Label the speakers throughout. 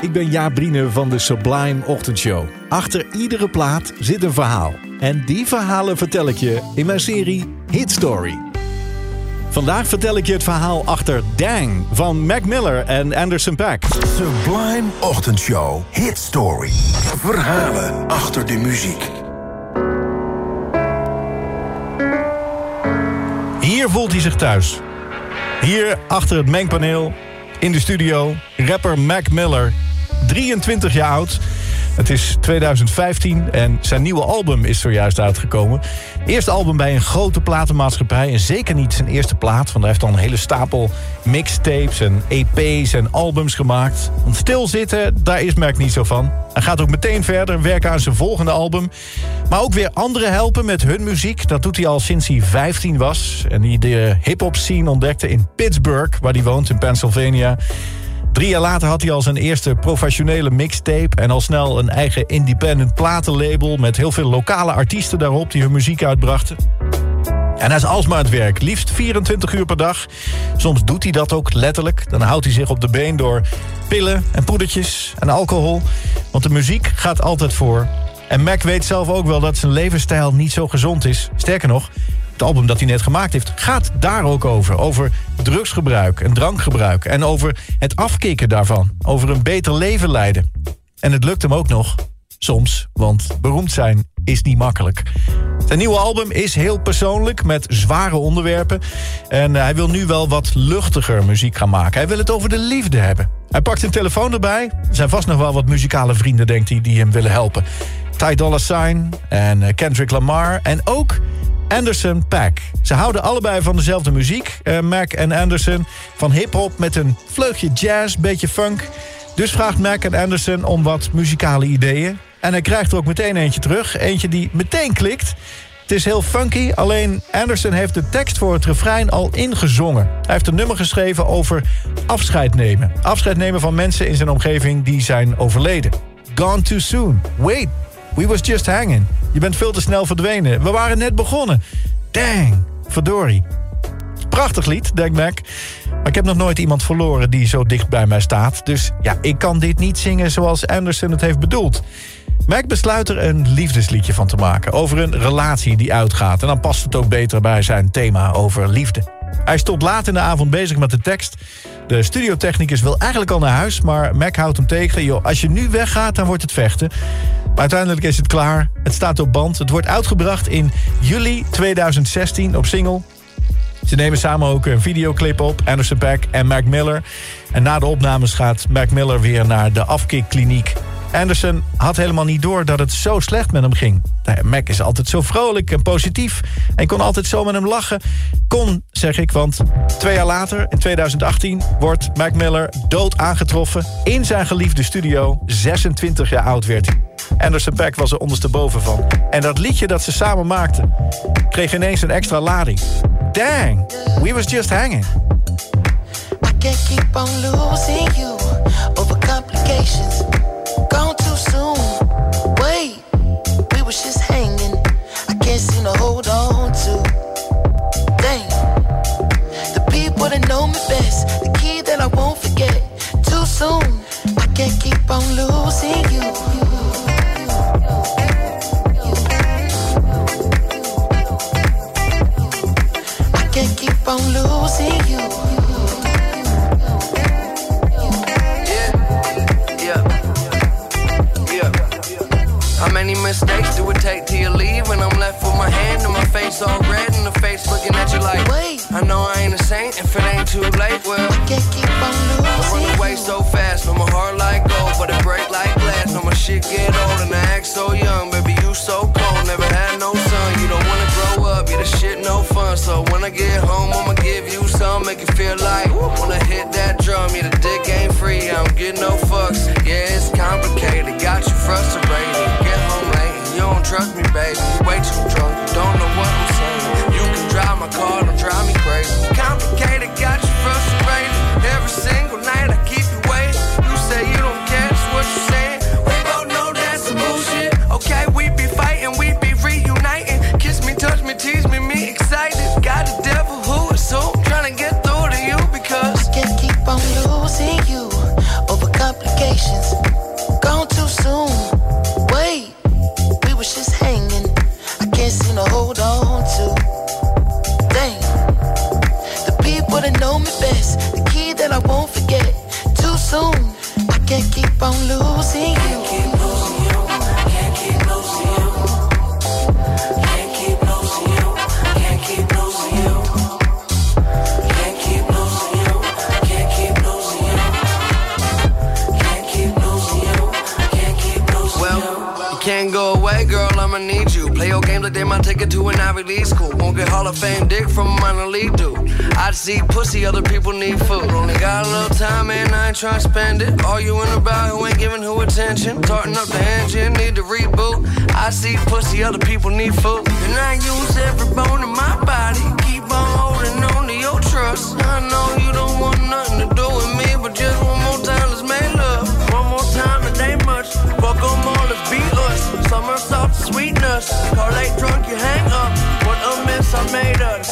Speaker 1: Ik ben Jaap Brine van de Sublime Ochtendshow. Achter iedere plaat zit een verhaal. En die verhalen vertel ik je in mijn serie Hit Story. Vandaag vertel ik je het verhaal achter Dang van Mac Miller en Anderson Paak.
Speaker 2: Sublime Ochtendshow. Hit Story. Verhalen achter de muziek.
Speaker 1: Hier voelt hij zich thuis. Hier achter het mengpaneel, in de studio, rapper Mac Miller, 23 jaar oud. Het is 2015 en zijn nieuwe album is zojuist uitgekomen. Eerste album bij een grote platenmaatschappij. En zeker niet zijn eerste plaat, want hij heeft al een hele stapel mixtapes en EP's en albums gemaakt. Want stilzitten, daar is Mac niet zo van. Hij gaat ook meteen verder werken aan zijn volgende album. Maar ook weer anderen helpen met hun muziek. Dat doet hij al sinds hij 15 was. En die de hip-hop scene ontdekte in Pittsburgh, waar hij woont in Pennsylvania. Drie jaar later had hij al zijn eerste professionele mixtape... en al snel een eigen independent platenlabel... met heel veel lokale artiesten daarop die hun muziek uitbrachten. En hij is alsmaar het werk, liefst 24 uur per dag. Soms doet hij dat ook letterlijk. Dan houdt hij zich op de been door pillen en poedertjes en alcohol. Want de muziek gaat altijd voor. En Mac weet zelf ook wel dat zijn levensstijl niet zo gezond is. Sterker nog, het album dat hij net gemaakt heeft, gaat daar ook over. Over drugsgebruik en drankgebruik. En over het afkicken daarvan. Over een beter leven leiden. En het lukt hem ook nog. Soms, want beroemd zijn is niet makkelijk. Zijn nieuwe album is heel persoonlijk, met zware onderwerpen. En hij wil nu wel wat luchtiger muziek gaan maken. Hij wil het over de liefde hebben. Hij pakt een telefoon erbij. Er zijn vast nog wel wat muzikale vrienden, denkt hij, die hem willen helpen. Ty Dolla Sign en Kendrick Lamar. En ook Anderson Pack. Ze houden allebei van dezelfde muziek, uh, Mac en Anderson. Van hip-hop met een vleugje jazz, beetje funk. Dus vraagt Mac en Anderson om wat muzikale ideeën. En hij krijgt er ook meteen eentje terug. Eentje die meteen klikt. Het is heel funky, alleen Anderson heeft de tekst voor het refrein al ingezongen. Hij heeft een nummer geschreven over afscheid nemen. Afscheid nemen van mensen in zijn omgeving die zijn overleden. Gone too soon. Wait, we was just hanging. Je bent veel te snel verdwenen. We waren net begonnen. Dang, verdorie. Prachtig lied, denkt Mac. Maar ik heb nog nooit iemand verloren die zo dicht bij mij staat. Dus ja, ik kan dit niet zingen zoals Anderson het heeft bedoeld. Mac besluit er een liefdesliedje van te maken. Over een relatie die uitgaat. En dan past het ook beter bij zijn thema over liefde. Hij tot laat in de avond bezig met de tekst. De studiotechnicus wil eigenlijk al naar huis, maar Mac houdt hem tegen. Yo, als je nu weggaat, dan wordt het vechten. Maar uiteindelijk is het klaar. Het staat op band. Het wordt uitgebracht in juli 2016 op single. Ze nemen samen ook een videoclip op, Anderson Paak en Mac Miller. En na de opnames gaat Mac Miller weer naar de afkikkliniek Anderson had helemaal niet door dat het zo slecht met hem ging. Mac is altijd zo vrolijk en positief. En kon altijd zo met hem lachen. Kon, zeg ik, want twee jaar later, in 2018... wordt Mac Miller dood aangetroffen in zijn geliefde studio. 26 jaar oud werd hij. Anderson Paak was er ondersteboven van. En dat liedje dat ze samen maakten... kreeg ineens een extra lading. Dang, we was just hanging. I can't keep on losing you over keep on losing you. How many mistakes do it take till you leave? When I'm left with my hand and my face all red and the face looking at you like, Wait, I know I ain't a saint if it ain't too late. Well, I can't keep on losing. I run away so fast, no my heart like gold, but it break like glass. No my shit get old and I act so young, baby you so cold. Never had no son, you don't wanna grow up, yeah the shit no fun. So when I get home, I'ma give you some, make you feel like wanna hit that drum. Yeah the dick ain't free, I don't get no fucks. trust
Speaker 3: me, baby. You
Speaker 4: way too drunk. You don't know what I'm saying. You can drive my car, don't drive me hold on. Play your games like they might take it to an Ivy League school. Won't get Hall of Fame dick from a minor league dude. I see pussy, other people need food. Only got a little time, and I ain't trying to spend it. Arguing about who ain't giving who attention. Tarting up the engine, need to reboot. I see pussy, other people need food. And I use every bone in my body. Keep on holding on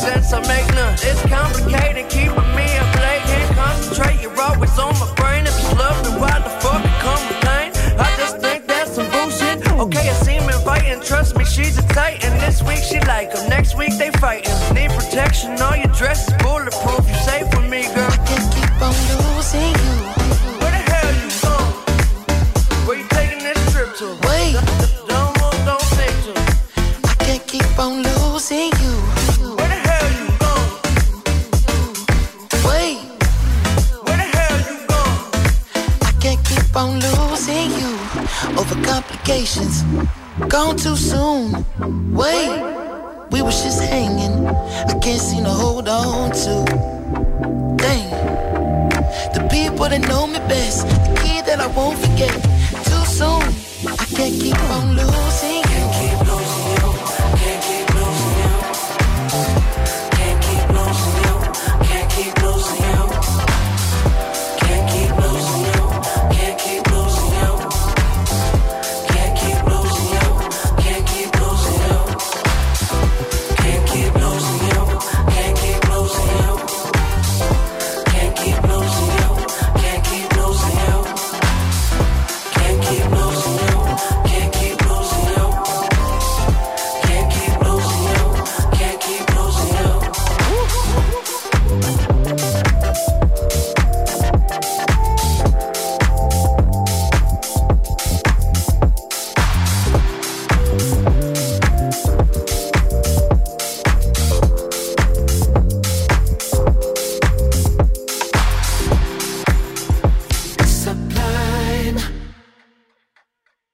Speaker 4: sense I make none. It's complicated, keeping me late. Can't concentrate, you're always on my brain. If it's love, me, why the fuck it come pain? I just think that's some bullshit. Okay, I seem inviting. Trust me, she's a titan. This week she like him. Next week they fighting. Need protection, all your
Speaker 3: keep on losing you over complications. Gone too soon. Wait, we was just hanging. I can't seem to hold on to. Dang, the people that know me best, the kid that I won't forget. Too soon, I can't keep on losing